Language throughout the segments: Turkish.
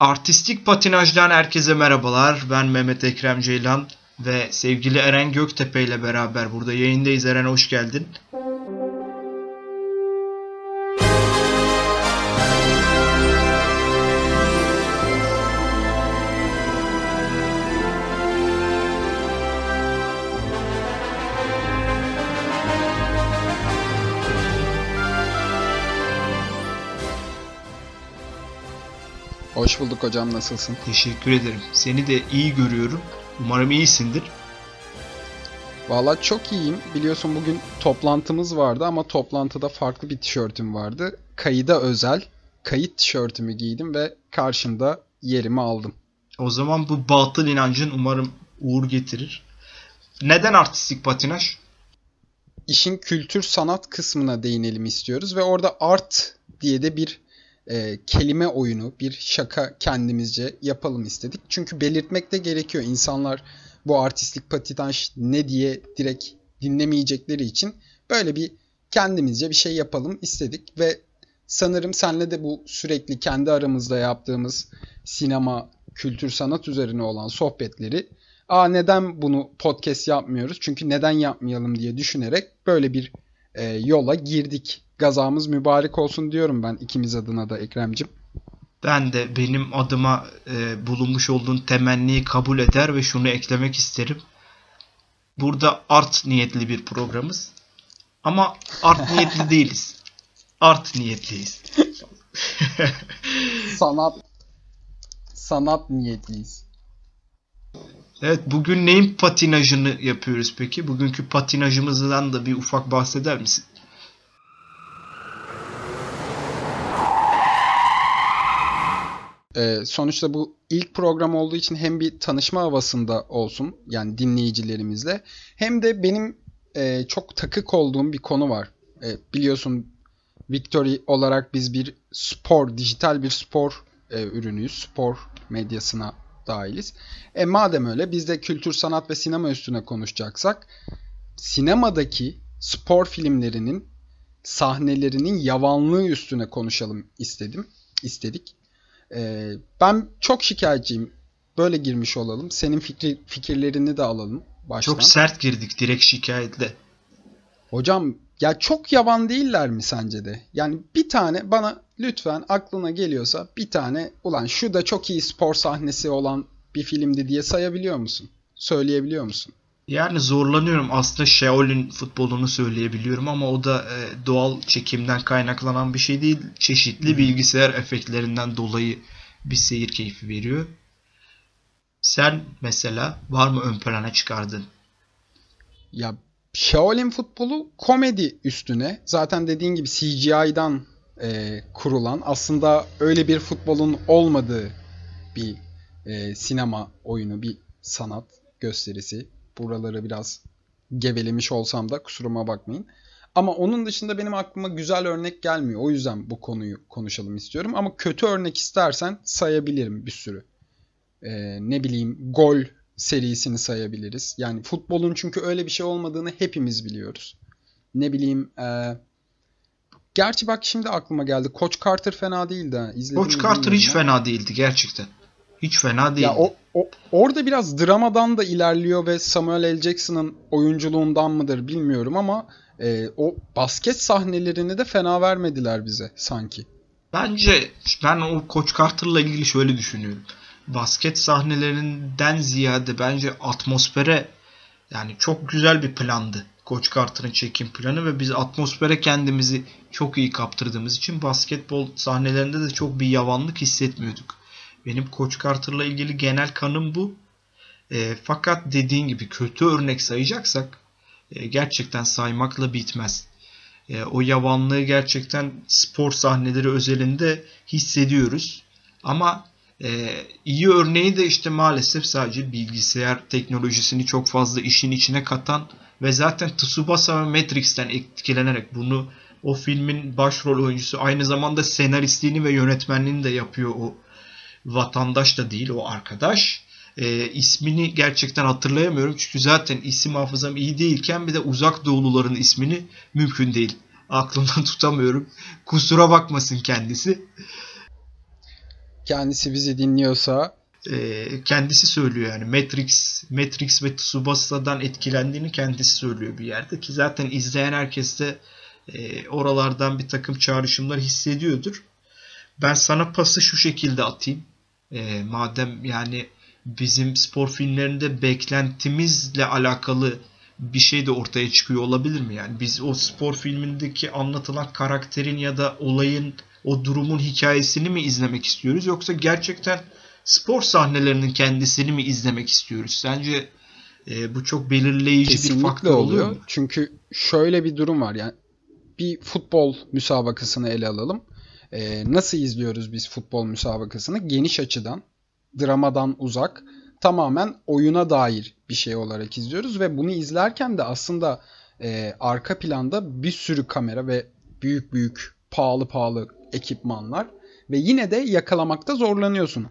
Artistik patinajdan herkese merhabalar. Ben Mehmet Ekrem Ceylan ve sevgili Eren Göktepe ile beraber burada yayındayız. Eren hoş geldin. Hoş bulduk hocam nasılsın? Teşekkür ederim. Seni de iyi görüyorum. Umarım iyisindir. Valla çok iyiyim. Biliyorsun bugün toplantımız vardı ama toplantıda farklı bir tişörtüm vardı. Kayıda özel kayıt tişörtümü giydim ve karşımda yerimi aldım. O zaman bu batıl inancın umarım uğur getirir. Neden artistik patinaj? İşin kültür sanat kısmına değinelim istiyoruz ve orada art diye de bir e, kelime oyunu, bir şaka kendimizce yapalım istedik. Çünkü belirtmek de gerekiyor. İnsanlar bu artistlik patinaj ne diye direkt dinlemeyecekleri için böyle bir kendimizce bir şey yapalım istedik ve sanırım senle de bu sürekli kendi aramızda yaptığımız sinema, kültür, sanat üzerine olan sohbetleri Aa neden bunu podcast yapmıyoruz? Çünkü neden yapmayalım diye düşünerek böyle bir e, yola girdik gazamız mübarek olsun diyorum ben ikimiz adına da Ekrem'cim. Ben de benim adıma e, bulunmuş olduğun temenniyi kabul eder ve şunu eklemek isterim. Burada art niyetli bir programız. Ama art niyetli değiliz. Art niyetliyiz. sanat sanat niyetliyiz. Evet bugün neyin patinajını yapıyoruz peki? Bugünkü patinajımızdan da bir ufak bahseder misin? Ee, sonuçta bu ilk program olduğu için hem bir tanışma havasında olsun yani dinleyicilerimizle hem de benim e, çok takık olduğum bir konu var. E, biliyorsun Victory olarak biz bir spor, dijital bir spor e, ürünüyüz. Spor medyasına dahiliz. E madem öyle biz de kültür, sanat ve sinema üstüne konuşacaksak sinemadaki spor filmlerinin sahnelerinin yavanlığı üstüne konuşalım istedim. istedik. Ee, ben çok şikayetçiyim. Böyle girmiş olalım. Senin fikri, fikirlerini de alalım baştan. Çok sert girdik direkt şikayetle. Hocam ya çok yavan değiller mi sence de? Yani bir tane bana lütfen aklına geliyorsa bir tane ulan şu da çok iyi spor sahnesi olan bir filmdi diye sayabiliyor musun? Söyleyebiliyor musun? Yani zorlanıyorum. Aslında Shaolin futbolunu söyleyebiliyorum ama o da e, doğal çekimden kaynaklanan bir şey değil. Çeşitli bilgisayar efektlerinden dolayı bir seyir keyfi veriyor. Sen mesela var mı ön plana çıkardın? Ya Shaolin futbolu komedi üstüne. Zaten dediğin gibi CGI'dan e, kurulan aslında öyle bir futbolun olmadığı bir e, sinema oyunu, bir sanat gösterisi buraları biraz gevelemiş olsam da kusuruma bakmayın. Ama onun dışında benim aklıma güzel örnek gelmiyor. O yüzden bu konuyu konuşalım istiyorum. Ama kötü örnek istersen sayabilirim bir sürü. Ee, ne bileyim gol serisini sayabiliriz. Yani futbolun çünkü öyle bir şey olmadığını hepimiz biliyoruz. Ne bileyim e, gerçi bak şimdi aklıma geldi. Coach Carter fena değildi. Coach Carter hiç fena değildi gerçekten. Hiç fena değil. Ya o, o, orada biraz dramadan da ilerliyor ve Samuel L. Jackson'ın oyunculuğundan mıdır bilmiyorum ama e, o basket sahnelerini de fena vermediler bize sanki. Bence ben o Coach Carter'la ilgili şöyle düşünüyorum. Basket sahnelerinden ziyade bence atmosfere yani çok güzel bir plandı. Coach Carter'ın çekim planı ve biz atmosfere kendimizi çok iyi kaptırdığımız için basketbol sahnelerinde de çok bir yavanlık hissetmiyorduk. Benim Koç Carter'la ilgili genel kanım bu. E, fakat dediğin gibi kötü örnek sayacaksak e, gerçekten saymakla bitmez. E, o yavanlığı gerçekten spor sahneleri özelinde hissediyoruz. Ama e, iyi örneği de işte maalesef sadece bilgisayar teknolojisini çok fazla işin içine katan ve zaten Tsubasa ve Matrix'ten etkilenerek bunu o filmin başrol oyuncusu aynı zamanda senaristliğini ve yönetmenliğini de yapıyor o vatandaş da değil o arkadaş. E, ismini gerçekten hatırlayamıyorum çünkü zaten isim hafızam iyi değilken bir de uzak doğuluların ismini mümkün değil. Aklımdan tutamıyorum. Kusura bakmasın kendisi. Kendisi bizi dinliyorsa e, kendisi söylüyor yani Matrix Matrix ve Tsubasa'dan etkilendiğini kendisi söylüyor bir yerde ki zaten izleyen herkes de e, oralardan bir takım çağrışımlar hissediyordur. Ben sana pası şu şekilde atayım. E, madem yani bizim spor filmlerinde beklentimizle alakalı bir şey de ortaya çıkıyor olabilir mi? Yani biz o spor filmindeki anlatılan karakterin ya da olayın o durumun hikayesini mi izlemek istiyoruz yoksa gerçekten spor sahnelerinin kendisini mi izlemek istiyoruz? Sence e, bu çok belirleyici Kesinlikle bir faktör oluyor. oluyor. Çünkü şöyle bir durum var yani bir futbol müsabakasını ele alalım. E, nasıl izliyoruz biz futbol müsabakasını? Geniş açıdan, dramadan uzak, tamamen oyuna dair bir şey olarak izliyoruz ve bunu izlerken de aslında e, arka planda bir sürü kamera ve büyük büyük pahalı pahalı ekipmanlar ve yine de yakalamakta zorlanıyorsun.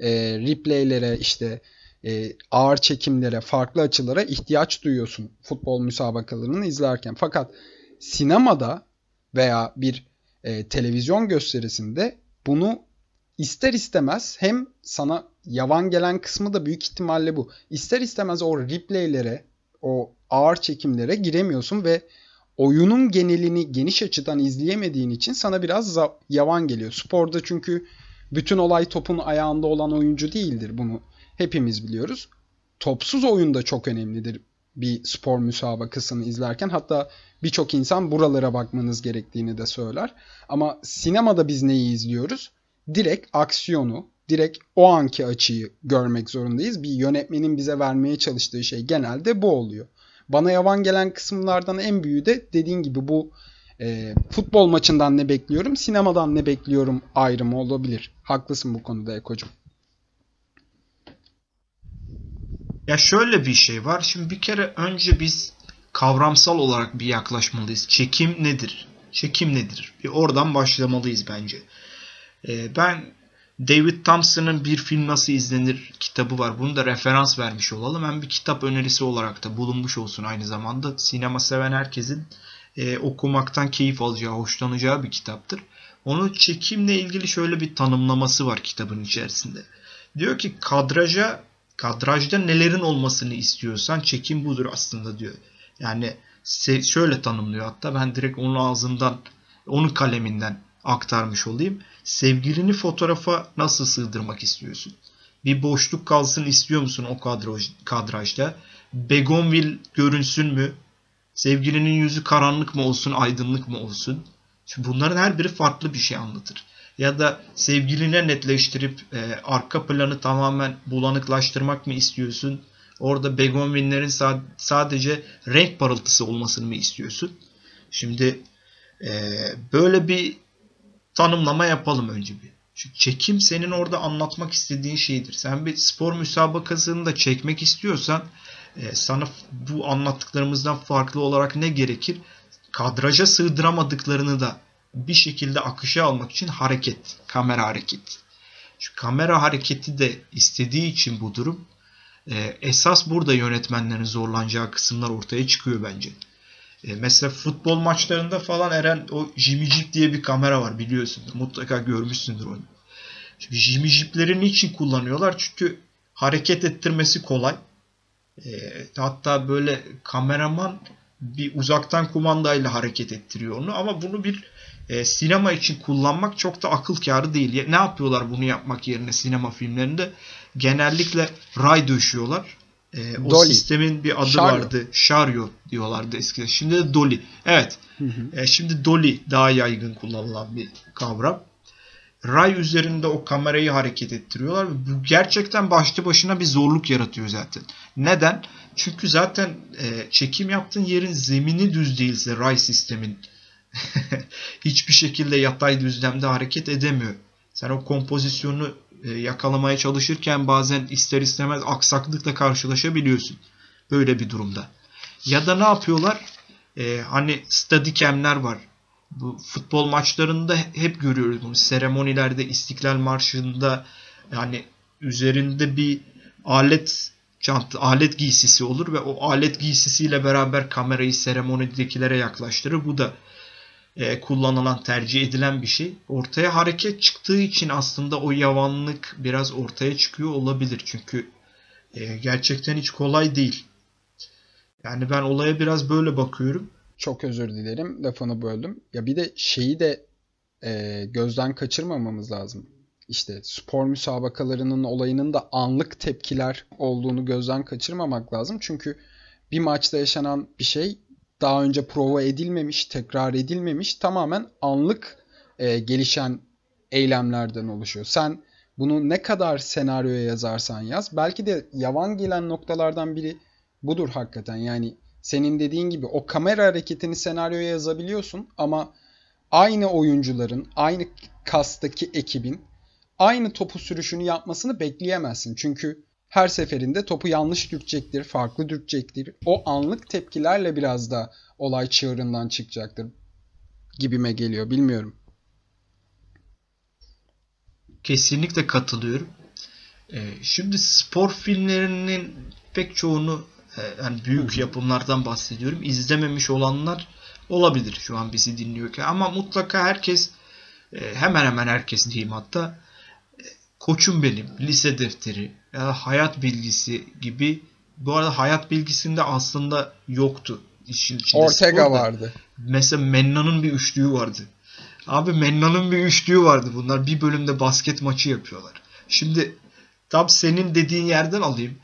E, replaylere işte e, ağır çekimlere, farklı açılara ihtiyaç duyuyorsun futbol müsabakalarını izlerken. Fakat sinemada veya bir e, televizyon gösterisinde bunu ister istemez hem sana yavan gelen kısmı da büyük ihtimalle bu. İster istemez o replaylere, o ağır çekimlere giremiyorsun ve oyunun genelini geniş açıdan izleyemediğin için sana biraz yavan geliyor. Sporda çünkü bütün olay topun ayağında olan oyuncu değildir. Bunu hepimiz biliyoruz. Topsuz oyun da çok önemlidir bir spor müsabakasını izlerken. Hatta birçok insan buralara bakmanız gerektiğini de söyler. Ama sinemada biz neyi izliyoruz? Direkt aksiyonu, direkt o anki açıyı görmek zorundayız. Bir yönetmenin bize vermeye çalıştığı şey genelde bu oluyor. Bana yavan gelen kısımlardan en büyüğü de dediğin gibi bu e, futbol maçından ne bekliyorum, sinemadan ne bekliyorum ayrımı olabilir. Haklısın bu konuda Eko'cum. Ya şöyle bir şey var. Şimdi bir kere önce biz kavramsal olarak bir yaklaşmalıyız. Çekim nedir? Çekim nedir? Bir oradan başlamalıyız bence. Ee, ben David Thompson'ın Bir Film Nasıl İzlenir kitabı var. Bunu da referans vermiş olalım. Hem bir kitap önerisi olarak da bulunmuş olsun aynı zamanda. Sinema seven herkesin e, okumaktan keyif alacağı, hoşlanacağı bir kitaptır. Onun çekimle ilgili şöyle bir tanımlaması var kitabın içerisinde. Diyor ki kadraja kadrajda nelerin olmasını istiyorsan çekim budur aslında diyor. Yani şöyle tanımlıyor hatta ben direkt onun ağzından onun kaleminden aktarmış olayım. Sevgilini fotoğrafa nasıl sığdırmak istiyorsun? Bir boşluk kalsın istiyor musun o kadraj, kadrajda? Begonville görünsün mü? Sevgilinin yüzü karanlık mı olsun, aydınlık mı olsun? Şimdi bunların her biri farklı bir şey anlatır. Ya da sevgiline netleştirip e, arka planı tamamen bulanıklaştırmak mı istiyorsun? Orada begonvinlerin sadece renk parıltısı olmasını mı istiyorsun? Şimdi e, böyle bir tanımlama yapalım önce bir. Çünkü çekim senin orada anlatmak istediğin şeydir. Sen bir spor müsabakasını da çekmek istiyorsan e, sana bu anlattıklarımızdan farklı olarak ne gerekir? Kadraja sığdıramadıklarını da bir şekilde akışa almak için hareket, kamera hareketi. Şu kamera hareketi de istediği için bu durum e, esas burada yönetmenlerin zorlanacağı kısımlar ortaya çıkıyor bence. E, mesela futbol maçlarında falan Eren o Jimmy Jeep diye bir kamera var biliyorsundur. Mutlaka görmüşsündür onu. Şimdi Jimmy Jeep'leri niçin kullanıyorlar? Çünkü hareket ettirmesi kolay. E, hatta böyle kameraman bir uzaktan kumandayla hareket ettiriyor onu ama bunu bir e, sinema için kullanmak çok da akıl kârı değil. Ne yapıyorlar bunu yapmak yerine sinema filmlerinde? Genellikle ray döşüyorlar. E, o Dolly. sistemin bir adı Şaryo. vardı. Şaryo diyorlardı eskiden. Şimdi de Dolly. Evet. Hı hı. E, şimdi Dolly daha yaygın kullanılan bir kavram. Ray üzerinde o kamerayı hareket ettiriyorlar. Bu gerçekten başlı başına bir zorluk yaratıyor zaten. Neden? Çünkü zaten e, çekim yaptığın yerin zemini düz değilse ray sistemin hiçbir şekilde yatay düzlemde hareket edemiyor. Sen o kompozisyonu yakalamaya çalışırken bazen ister istemez aksaklıkla karşılaşabiliyorsun. Böyle bir durumda. Ya da ne yapıyorlar? Ee, hani stadikemler var. Bu futbol maçlarında hep görüyoruz bunu. Seremonilerde, İstiklal Marşı'nda yani üzerinde bir alet çant alet giysisi olur ve o alet giysisiyle beraber kamerayı seremonidekilere yaklaştırır. Bu da e, kullanılan, tercih edilen bir şey. Ortaya hareket çıktığı için aslında o yavanlık biraz ortaya çıkıyor olabilir. Çünkü e, gerçekten hiç kolay değil. Yani ben olaya biraz böyle bakıyorum. Çok özür dilerim lafını böldüm. Ya bir de şeyi de e, gözden kaçırmamamız lazım. İşte spor müsabakalarının olayının da anlık tepkiler olduğunu gözden kaçırmamak lazım. Çünkü bir maçta yaşanan bir şey daha önce prova edilmemiş, tekrar edilmemiş, tamamen anlık e, gelişen eylemlerden oluşuyor. Sen bunu ne kadar senaryoya yazarsan yaz, belki de yavan gelen noktalardan biri budur hakikaten. Yani senin dediğin gibi o kamera hareketini senaryoya yazabiliyorsun ama aynı oyuncuların, aynı kastaki ekibin aynı topu sürüşünü yapmasını bekleyemezsin. Çünkü her seferinde topu yanlış dürtecektir, farklı dürtecektir. O anlık tepkilerle biraz da olay çığırından çıkacaktır gibime geliyor. Bilmiyorum. Kesinlikle katılıyorum. Ee, şimdi spor filmlerinin pek çoğunu e, yani büyük yapımlardan bahsediyorum. İzlememiş olanlar olabilir şu an bizi dinliyorken ama mutlaka herkes e, hemen hemen herkes diyeyim hatta koçum benim lise defteri ya da hayat bilgisi gibi bu arada hayat bilgisinde aslında yoktu işin içinde. Ortega vardı. Mesela Menna'nın bir üçlüğü vardı. Abi Menna'nın bir üçlüğü vardı. Bunlar bir bölümde basket maçı yapıyorlar. Şimdi tam senin dediğin yerden alayım.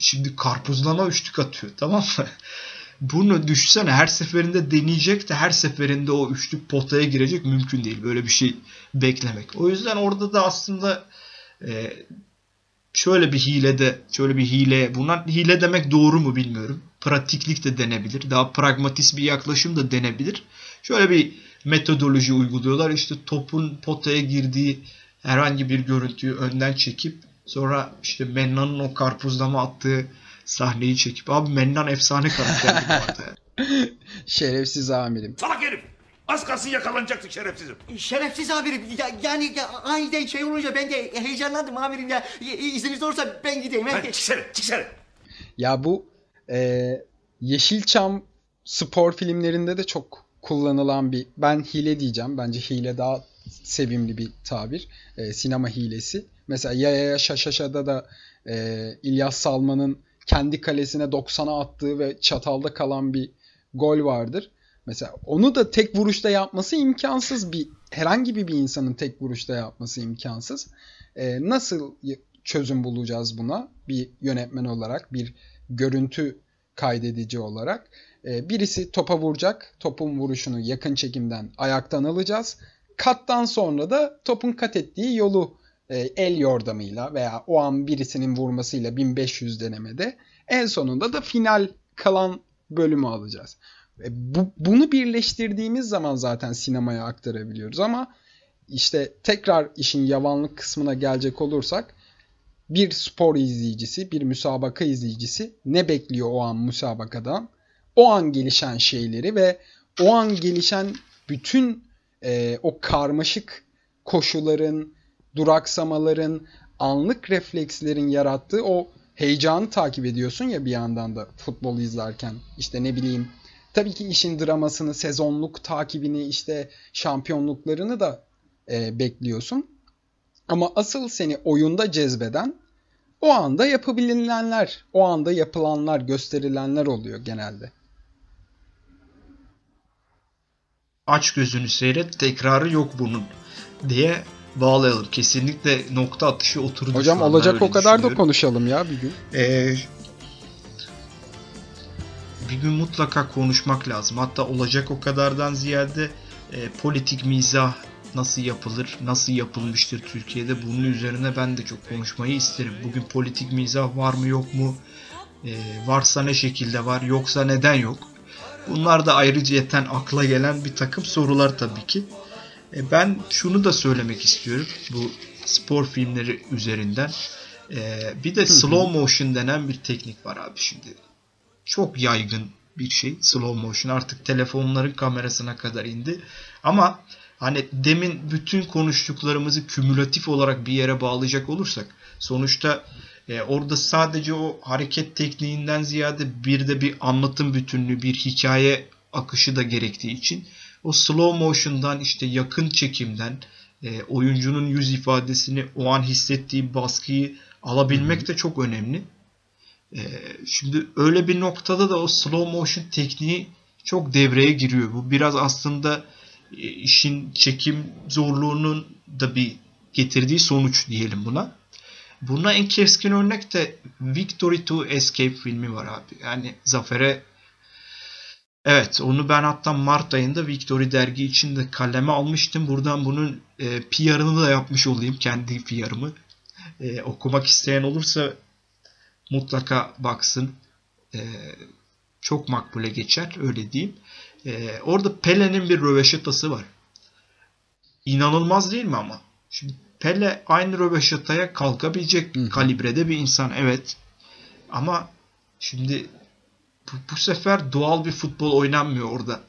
Şimdi karpuzlama üçlük atıyor tamam mı? Bunu düşsene her seferinde deneyecek de her seferinde o üçlük potaya girecek mümkün değil. Böyle bir şey beklemek. O yüzden orada da aslında e, şöyle bir hile de şöyle bir hile buna hile demek doğru mu bilmiyorum. Pratiklik de denebilir. Daha pragmatist bir yaklaşım da denebilir. Şöyle bir metodoloji uyguluyorlar. İşte topun potaya girdiği herhangi bir görüntüyü önden çekip sonra işte Mennan'ın o karpuzlama attığı sahneyi çekip abi Mennan efsane karakterdi bu arada. Şerefsiz amirim. Salak herif. Az kalsın yakalanacaktık şerefsizim. Şerefsiz amirim. Ya, yani ya, aniden şey olunca ben de heyecanlandım amirim ya. İzniniz olursa ben gideyim. Hadi çıksana çıksana. Ya bu e, Yeşilçam spor filmlerinde de çok kullanılan bir ben hile diyeceğim. Bence hile daha sevimli bir tabir. E, sinema hilesi. Mesela Ya Ya Ya Şaşaşa'da da e, İlyas Salman'ın kendi kalesine 90'a attığı ve çatalda kalan bir gol vardır. Mesela onu da tek vuruşta yapması imkansız bir herhangi bir, bir insanın tek vuruşta yapması imkansız. E, nasıl çözüm bulacağız buna bir yönetmen olarak, bir görüntü kaydedici olarak? E, birisi topa vuracak, topun vuruşunu yakın çekimden ayaktan alacağız. Kattan sonra da topun kat ettiği yolu e, el yordamıyla veya o an birisinin vurmasıyla 1500 denemede en sonunda da final kalan bölümü alacağız. E, bu, bunu birleştirdiğimiz zaman zaten sinemaya aktarabiliyoruz ama işte tekrar işin yavanlık kısmına gelecek olursak bir spor izleyicisi, bir müsabaka izleyicisi ne bekliyor o an müsabakadan? O an gelişen şeyleri ve o an gelişen bütün e, o karmaşık koşuların, duraksamaların, anlık reflekslerin yarattığı o heyecanı takip ediyorsun ya bir yandan da futbol izlerken. İşte ne bileyim tabii ki işin dramasını, sezonluk takibini, işte şampiyonluklarını da e, bekliyorsun. Ama asıl seni oyunda cezbeden o anda yapabilinler, o anda yapılanlar, gösterilenler oluyor genelde. Aç gözünü seyret, tekrarı yok bunun diye bağlayalım. Kesinlikle nokta atışı oturdu. Hocam olacak o kadar da konuşalım ya bir gün. Ee, bir gün mutlaka konuşmak lazım. Hatta olacak o kadardan ziyade e, politik mizah nasıl yapılır, nasıl yapılmıştır Türkiye'de bunun üzerine ben de çok konuşmayı isterim. Bugün politik mizah var mı yok mu? E, varsa ne şekilde var, yoksa neden yok? Bunlar da ayrıca akla gelen bir takım sorular tabii ki. E, ben şunu da söylemek istiyorum bu spor filmleri üzerinden. E, bir de slow motion denen bir teknik var abi şimdi. Çok yaygın bir şey slow motion artık telefonların kamerasına kadar indi. Ama hani demin bütün konuştuklarımızı kümülatif olarak bir yere bağlayacak olursak sonuçta e, orada sadece o hareket tekniğinden ziyade bir de bir anlatım bütünlüğü, bir hikaye akışı da gerektiği için o slow motion'dan işte yakın çekimden e, oyuncunun yüz ifadesini o an hissettiği baskıyı alabilmek de çok önemli. E, şimdi öyle bir noktada da o slow motion tekniği çok devreye giriyor. Bu biraz aslında e, işin çekim zorluğunun da bir getirdiği sonuç diyelim buna. Buna en keskin örnek de Victory to Escape filmi var abi. Yani Zafer'e Evet onu ben hatta Mart ayında Victory dergi için de kaleme almıştım. Buradan bunun e, PR'ını da yapmış olayım. Kendi PR'ımı. E, okumak isteyen olursa mutlaka baksın. E, çok makbule geçer öyle diyeyim. E, orada Pele'nin bir röveşatası var. İnanılmaz değil mi ama? Şimdi Pele aynı röveşataya kalkabilecek Hı. kalibrede bir insan evet. Ama şimdi bu, bu sefer doğal bir futbol oynanmıyor orada.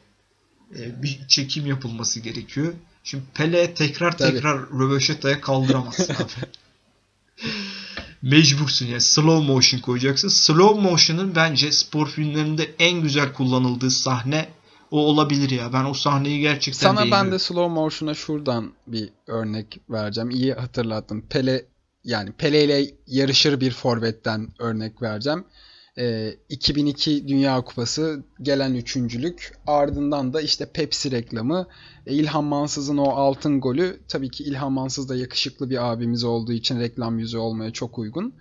Ee, bir çekim yapılması gerekiyor. Şimdi Pele tekrar Tabii. tekrar röveşataya kaldıramazsın abi. Mecbursun yani slow motion koyacaksın. Slow motion'ın bence spor filmlerinde en güzel kullanıldığı sahne o olabilir ya. Ben o sahneyi gerçekten Sana ben de slow motion'a şuradan bir örnek vereceğim. İyi hatırlattın. Pele yani Pele ile yarışır bir forvetten örnek vereceğim. Ee, 2002 Dünya Kupası gelen üçüncülük ardından da işte Pepsi reklamı e, İlhan Mansız'ın o altın golü tabii ki İlhan Mansız da yakışıklı bir abimiz olduğu için reklam yüzü olmaya çok uygun.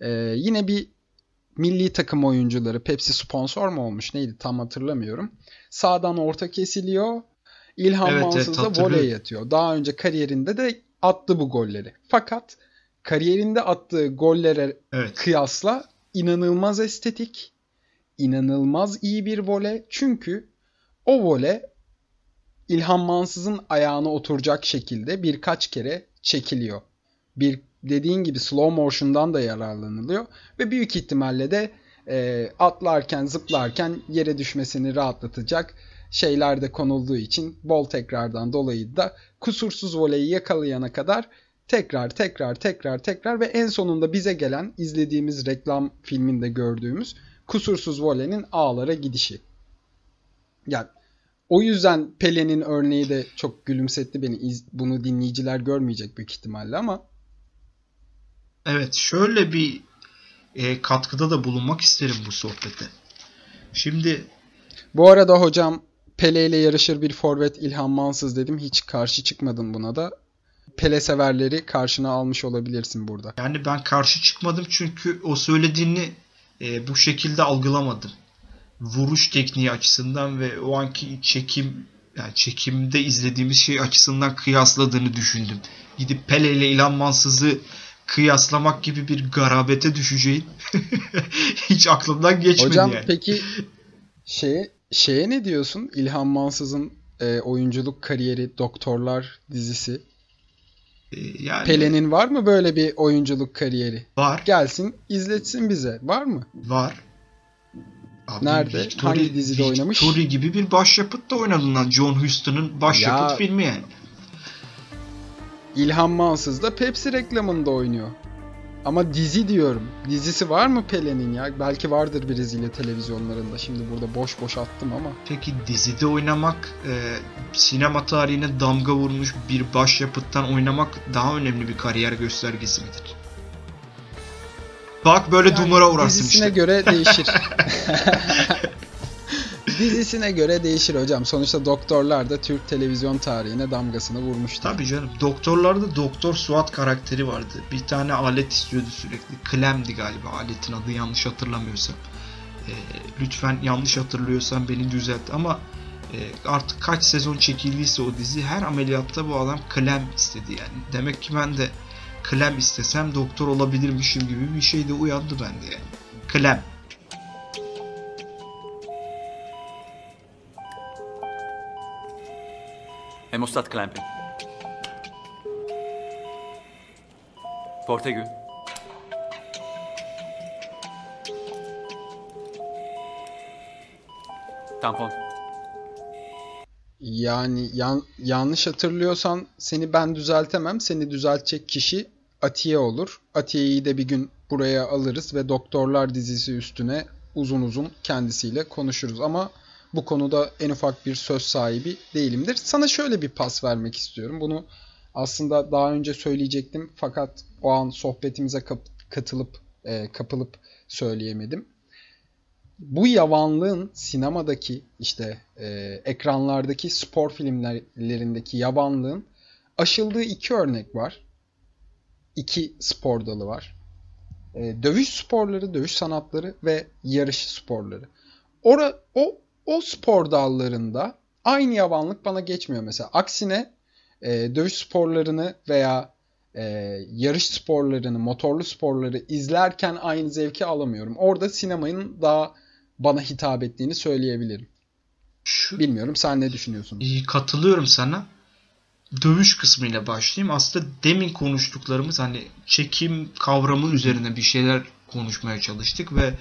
Ee, yine bir milli takım oyuncuları Pepsi sponsor mu olmuş neydi tam hatırlamıyorum. Sağdan orta kesiliyor. İlhan Evet, evet, Mansız da voley atıyor. Daha önce kariyerinde de attı bu golleri. Fakat kariyerinde attığı gollere Evet. kıyasla inanılmaz estetik, inanılmaz iyi bir voley. Çünkü o voley İlhan Mansız'ın ayağına oturacak şekilde birkaç kere çekiliyor. Bir dediğin gibi slow motion'dan da yararlanılıyor ve büyük ihtimalle de e, atlarken, zıplarken yere düşmesini rahatlatacak şeyler de konulduğu için bol tekrardan dolayı da kusursuz voleyi yakalayana kadar tekrar tekrar tekrar tekrar ve en sonunda bize gelen izlediğimiz reklam filminde gördüğümüz kusursuz volenin ağlara gidişi. Yani o yüzden Pele'nin örneği de çok gülümsetti beni. Bunu dinleyiciler görmeyecek büyük ihtimalle ama Evet şöyle bir e, katkıda da bulunmak isterim bu sohbete. Şimdi bu arada hocam Pele ile yarışır bir forvet İlhan Mansız dedim. Hiç karşı çıkmadım buna da. Pele severleri karşına almış olabilirsin burada. yani ben karşı çıkmadım çünkü o söylediğini e, bu şekilde algılamadım. Vuruş tekniği açısından ve o anki çekim yani çekimde izlediğimiz şey açısından kıyasladığını düşündüm. Gidip Pele ile İlhan Mansız'ı kıyaslamak gibi bir garabete düşeceğin hiç aklımdan geçmedi Hocam yani. peki şeye, şeye ne diyorsun? İlhan Mansız'ın e, oyunculuk kariyeri Doktorlar dizisi. E, yani Pele'nin var mı böyle bir oyunculuk kariyeri? var. Gelsin izletsin bize. Var mı? Var. Abi Nerede? Hangi dizide oynamış? Victory gibi bir başyapıt da oynadı. John Huston'ın başyapıt Ya- filmi yani. İlhan Mansız da Pepsi reklamında oynuyor. Ama dizi diyorum. Dizisi var mı Pele'nin ya? Belki vardır Brezilya televizyonlarında. Şimdi burada boş boş attım ama. Peki dizide oynamak, e, sinema tarihine damga vurmuş bir başyapıttan oynamak daha önemli bir kariyer göstergesi midir? Bak böyle Yani dumura uğrarsın dizisine işte. göre değişir. dizisine göre değişir hocam. Sonuçta doktorlar da Türk televizyon tarihine damgasını vurmuştu. Tabii canım. Doktorlarda Doktor Suat karakteri vardı. Bir tane alet istiyordu sürekli. Clem'di galiba aletin adı yanlış hatırlamıyorsam. Ee, lütfen yanlış hatırlıyorsan beni düzelt ama e, artık kaç sezon çekildiyse o dizi her ameliyatta bu adam Clem istedi yani. Demek ki ben de Clem istesem doktor olabilirmişim gibi bir şey de uyandı bende yani. Clem. Hemostat clamping. Portegü. Tampon. Yani yan- yanlış hatırlıyorsan seni ben düzeltemem. Seni düzeltecek kişi Atiye olur. Atiye'yi de bir gün buraya alırız ve Doktorlar dizisi üstüne uzun uzun kendisiyle konuşuruz. Ama Bu konuda en ufak bir söz sahibi değilimdir. Sana şöyle bir pas vermek istiyorum. Bunu aslında daha önce söyleyecektim fakat o an sohbetimize katılıp e, kapılıp söyleyemedim. Bu yavanlığın sinemadaki işte e, ekranlardaki spor filmlerindeki yavanlığın aşıldığı iki örnek var. İki spor dalı var. E, dövüş sporları, dövüş sanatları ve yarış sporları. Ora, o, o spor dallarında aynı yavanlık bana geçmiyor mesela. Aksine e, dövüş sporlarını veya e, yarış sporlarını, motorlu sporları izlerken aynı zevki alamıyorum. Orada sinemanın daha bana hitap ettiğini söyleyebilirim. Şu, Bilmiyorum sen ne düşünüyorsun? Katılıyorum sana. Dövüş kısmıyla başlayayım. Aslında demin konuştuklarımız hani çekim kavramı üzerine bir şeyler konuşmaya çalıştık ve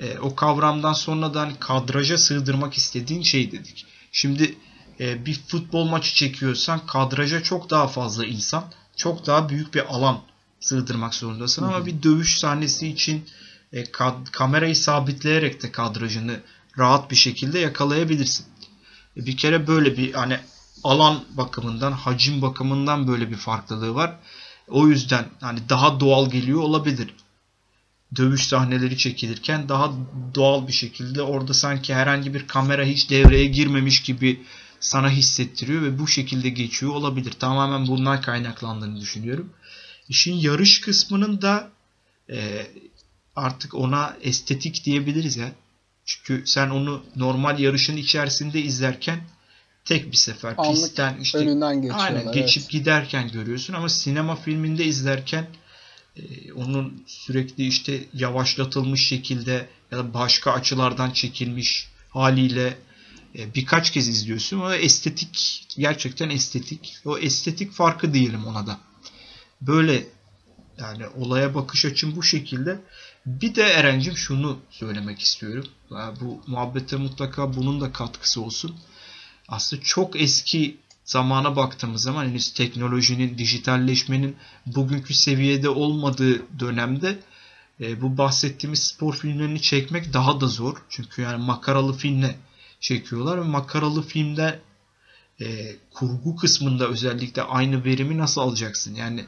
e, o kavramdan sonra da hani kadraja sığdırmak istediğin şey dedik. Şimdi e, bir futbol maçı çekiyorsan kadraja çok daha fazla insan, çok daha büyük bir alan sığdırmak zorundasın. Hı hı. Ama bir dövüş sahnesi için e, kad- kamerayı sabitleyerek de kadrajını rahat bir şekilde yakalayabilirsin. E, bir kere böyle bir hani alan bakımından, hacim bakımından böyle bir farklılığı var. O yüzden hani daha doğal geliyor olabilir. Dövüş sahneleri çekilirken daha doğal bir şekilde orada sanki herhangi bir kamera hiç devreye girmemiş gibi sana hissettiriyor ve bu şekilde geçiyor olabilir. Tamamen bundan kaynaklandığını düşünüyorum. İşin yarış kısmının da e, artık ona estetik diyebiliriz ya. Çünkü sen onu normal yarışın içerisinde izlerken tek bir sefer Anlık pistten işte. Aynen geçip evet. giderken görüyorsun ama sinema filminde izlerken onun sürekli işte yavaşlatılmış şekilde ya da başka açılardan çekilmiş haliyle e, birkaç kez izliyorsun. O estetik gerçekten estetik. O estetik farkı diyelim ona da. Böyle yani olaya bakış açım bu şekilde. Bir de Eren'cim şunu söylemek istiyorum. Bu muhabbete mutlaka bunun da katkısı olsun. Aslında çok eski zamana baktığımız zaman henüz teknolojinin, dijitalleşmenin bugünkü seviyede olmadığı dönemde e, bu bahsettiğimiz spor filmlerini çekmek daha da zor. Çünkü yani makaralı filmle çekiyorlar ve makaralı filmde e, kurgu kısmında özellikle aynı verimi nasıl alacaksın? Yani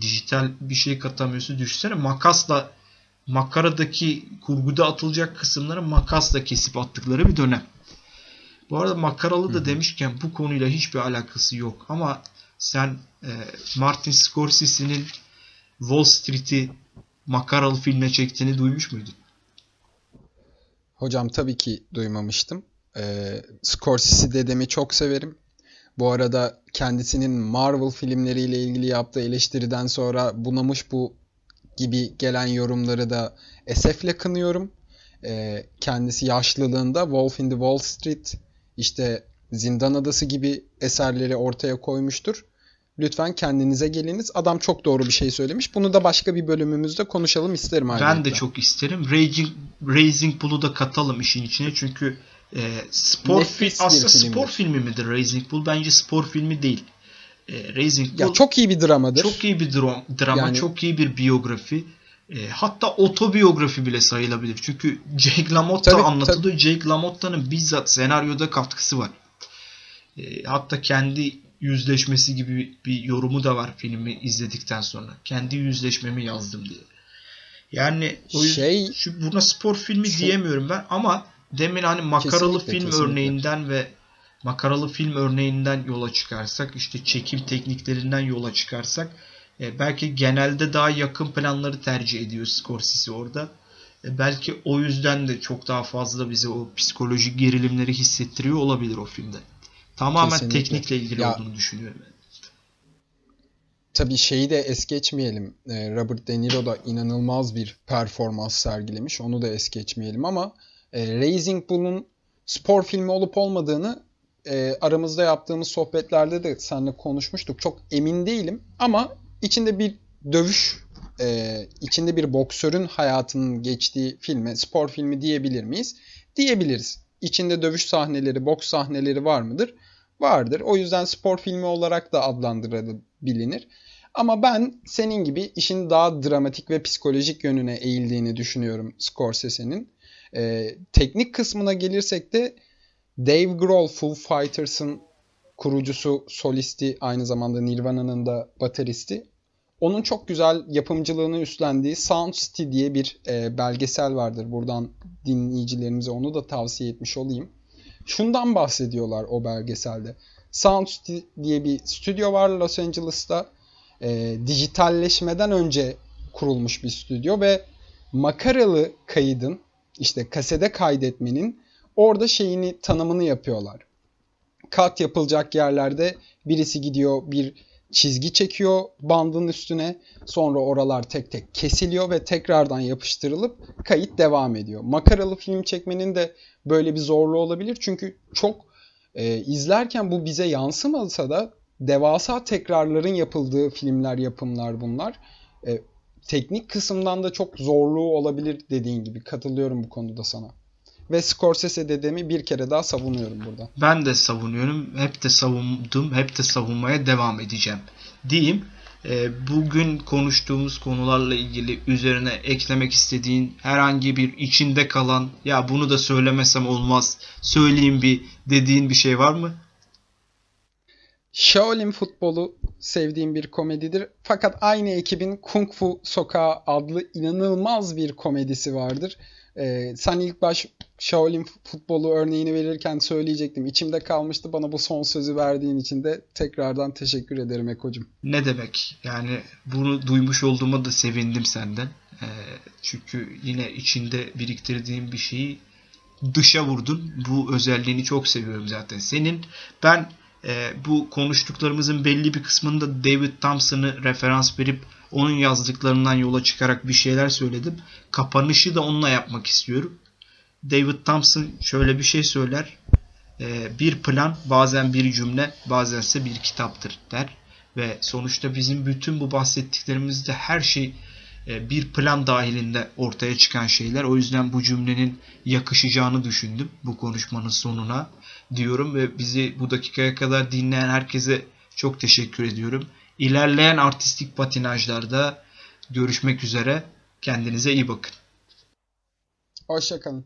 dijital bir şey katamıyorsun. Düşünsene makasla makaradaki kurguda atılacak kısımları makasla kesip attıkları bir dönem. Bu arada makaralı da demişken bu konuyla hiçbir alakası yok. Ama sen e, Martin Scorsese'nin Wall Street'i makaralı filme çektiğini duymuş muydun? Hocam tabii ki duymamıştım. E, Scorsese dedemi çok severim. Bu arada kendisinin Marvel filmleriyle ilgili yaptığı eleştiriden sonra bunamış bu gibi gelen yorumları da esefle kınıyorum. E, kendisi yaşlılığında Wolf in the Wall Street, işte Zindan Adası gibi eserleri ortaya koymuştur. Lütfen kendinize geliniz. Adam çok doğru bir şey söylemiş. Bunu da başka bir bölümümüzde konuşalım isterim. Ben ayrıca. de çok isterim. Raising, Raising Bull'u da katalım işin içine. Çünkü e, spor fi aslında spor filmi midir Raising Bull? Bence spor filmi değil. E, Raising Bull ya çok iyi bir dramadır. Çok iyi bir dram, drama, yani... çok iyi bir biyografi. E, hatta otobiyografi bile sayılabilir. Çünkü Jake LaMotta tabii, anlatılıyor. Tabii. Jake LaMotta'nın bizzat senaryoda katkısı var. E, hatta kendi yüzleşmesi gibi bir yorumu da var filmi izledikten sonra. Kendi yüzleşmemi yazdım diye. Yani o şey, şu buna spor filmi şu, diyemiyorum ben ama demin hani makaralı film kesinlikle. örneğinden ve makaralı film örneğinden yola çıkarsak işte çekim tekniklerinden yola çıkarsak e, belki genelde daha yakın planları tercih ediyor Scorsese orada. E, belki o yüzden de çok daha fazla bize o psikolojik gerilimleri hissettiriyor olabilir o filmde. Tamamen Kesinlikle. teknikle ilgili ya, olduğunu düşünüyorum. Tabii şeyi de es geçmeyelim. E, Robert De Niro da inanılmaz bir performans sergilemiş. Onu da es geçmeyelim ama e, Raising Bull'un spor filmi olup olmadığını e, aramızda yaptığımız sohbetlerde de seninle konuşmuştuk. Çok emin değilim ama içinde bir dövüş, e, içinde bir boksörün hayatının geçtiği filme spor filmi diyebilir miyiz? Diyebiliriz. İçinde dövüş sahneleri, boks sahneleri var mıdır? Vardır. O yüzden spor filmi olarak da adlandırılabilir. Ama ben senin gibi işin daha dramatik ve psikolojik yönüne eğildiğini düşünüyorum Scorsese'nin. Ee, teknik kısmına gelirsek de Dave Grohl Foo Fighters'ın kurucusu, solisti, aynı zamanda Nirvana'nın da bateristi. Onun çok güzel yapımcılığını üstlendiği Sound City diye bir e, belgesel vardır. Buradan dinleyicilerimize onu da tavsiye etmiş olayım. Şundan bahsediyorlar o belgeselde. Sound City diye bir stüdyo var Los Angeles'ta. E, dijitalleşmeden önce kurulmuş bir stüdyo ve makaralı kaydın işte kasede kaydetmenin orada şeyini tanımını yapıyorlar. Kat yapılacak yerlerde birisi gidiyor bir çizgi çekiyor bandın üstüne. Sonra oralar tek tek kesiliyor ve tekrardan yapıştırılıp kayıt devam ediyor. Makaralı film çekmenin de böyle bir zorluğu olabilir. Çünkü çok e, izlerken bu bize yansımasa da devasa tekrarların yapıldığı filmler, yapımlar bunlar. E, teknik kısımdan da çok zorluğu olabilir dediğin gibi. Katılıyorum bu konuda sana. Ve Scorsese dedemi bir kere daha savunuyorum burada. Ben de savunuyorum. Hep de savundum. Hep de savunmaya devam edeceğim. Diyeyim. E, bugün konuştuğumuz konularla ilgili üzerine eklemek istediğin herhangi bir içinde kalan ya bunu da söylemesem olmaz söyleyeyim bir dediğin bir şey var mı? Shaolin futbolu sevdiğim bir komedidir. Fakat aynı ekibin Kung Fu Sokağı adlı inanılmaz bir komedisi vardır. Ee, sen ilk baş Shaolin futbolu örneğini verirken söyleyecektim. İçimde kalmıştı. Bana bu son sözü verdiğin için de tekrardan teşekkür ederim Eko'cum. Ne demek? Yani bunu duymuş olduğuma da sevindim senden. Ee, çünkü yine içinde biriktirdiğim bir şeyi dışa vurdun. Bu özelliğini çok seviyorum zaten. Senin ben e, bu konuştuklarımızın belli bir kısmında David Thompson'ı referans verip onun yazdıklarından yola çıkarak bir şeyler söyledim. Kapanışı da onunla yapmak istiyorum. David Thompson şöyle bir şey söyler. E, bir plan bazen bir cümle bazense bir kitaptır der. Ve sonuçta bizim bütün bu bahsettiklerimizde her şey e, bir plan dahilinde ortaya çıkan şeyler. O yüzden bu cümlenin yakışacağını düşündüm bu konuşmanın sonuna diyorum ve bizi bu dakikaya kadar dinleyen herkese çok teşekkür ediyorum. İlerleyen artistik patinajlarda görüşmek üzere. Kendinize iyi bakın. Hoşçakalın.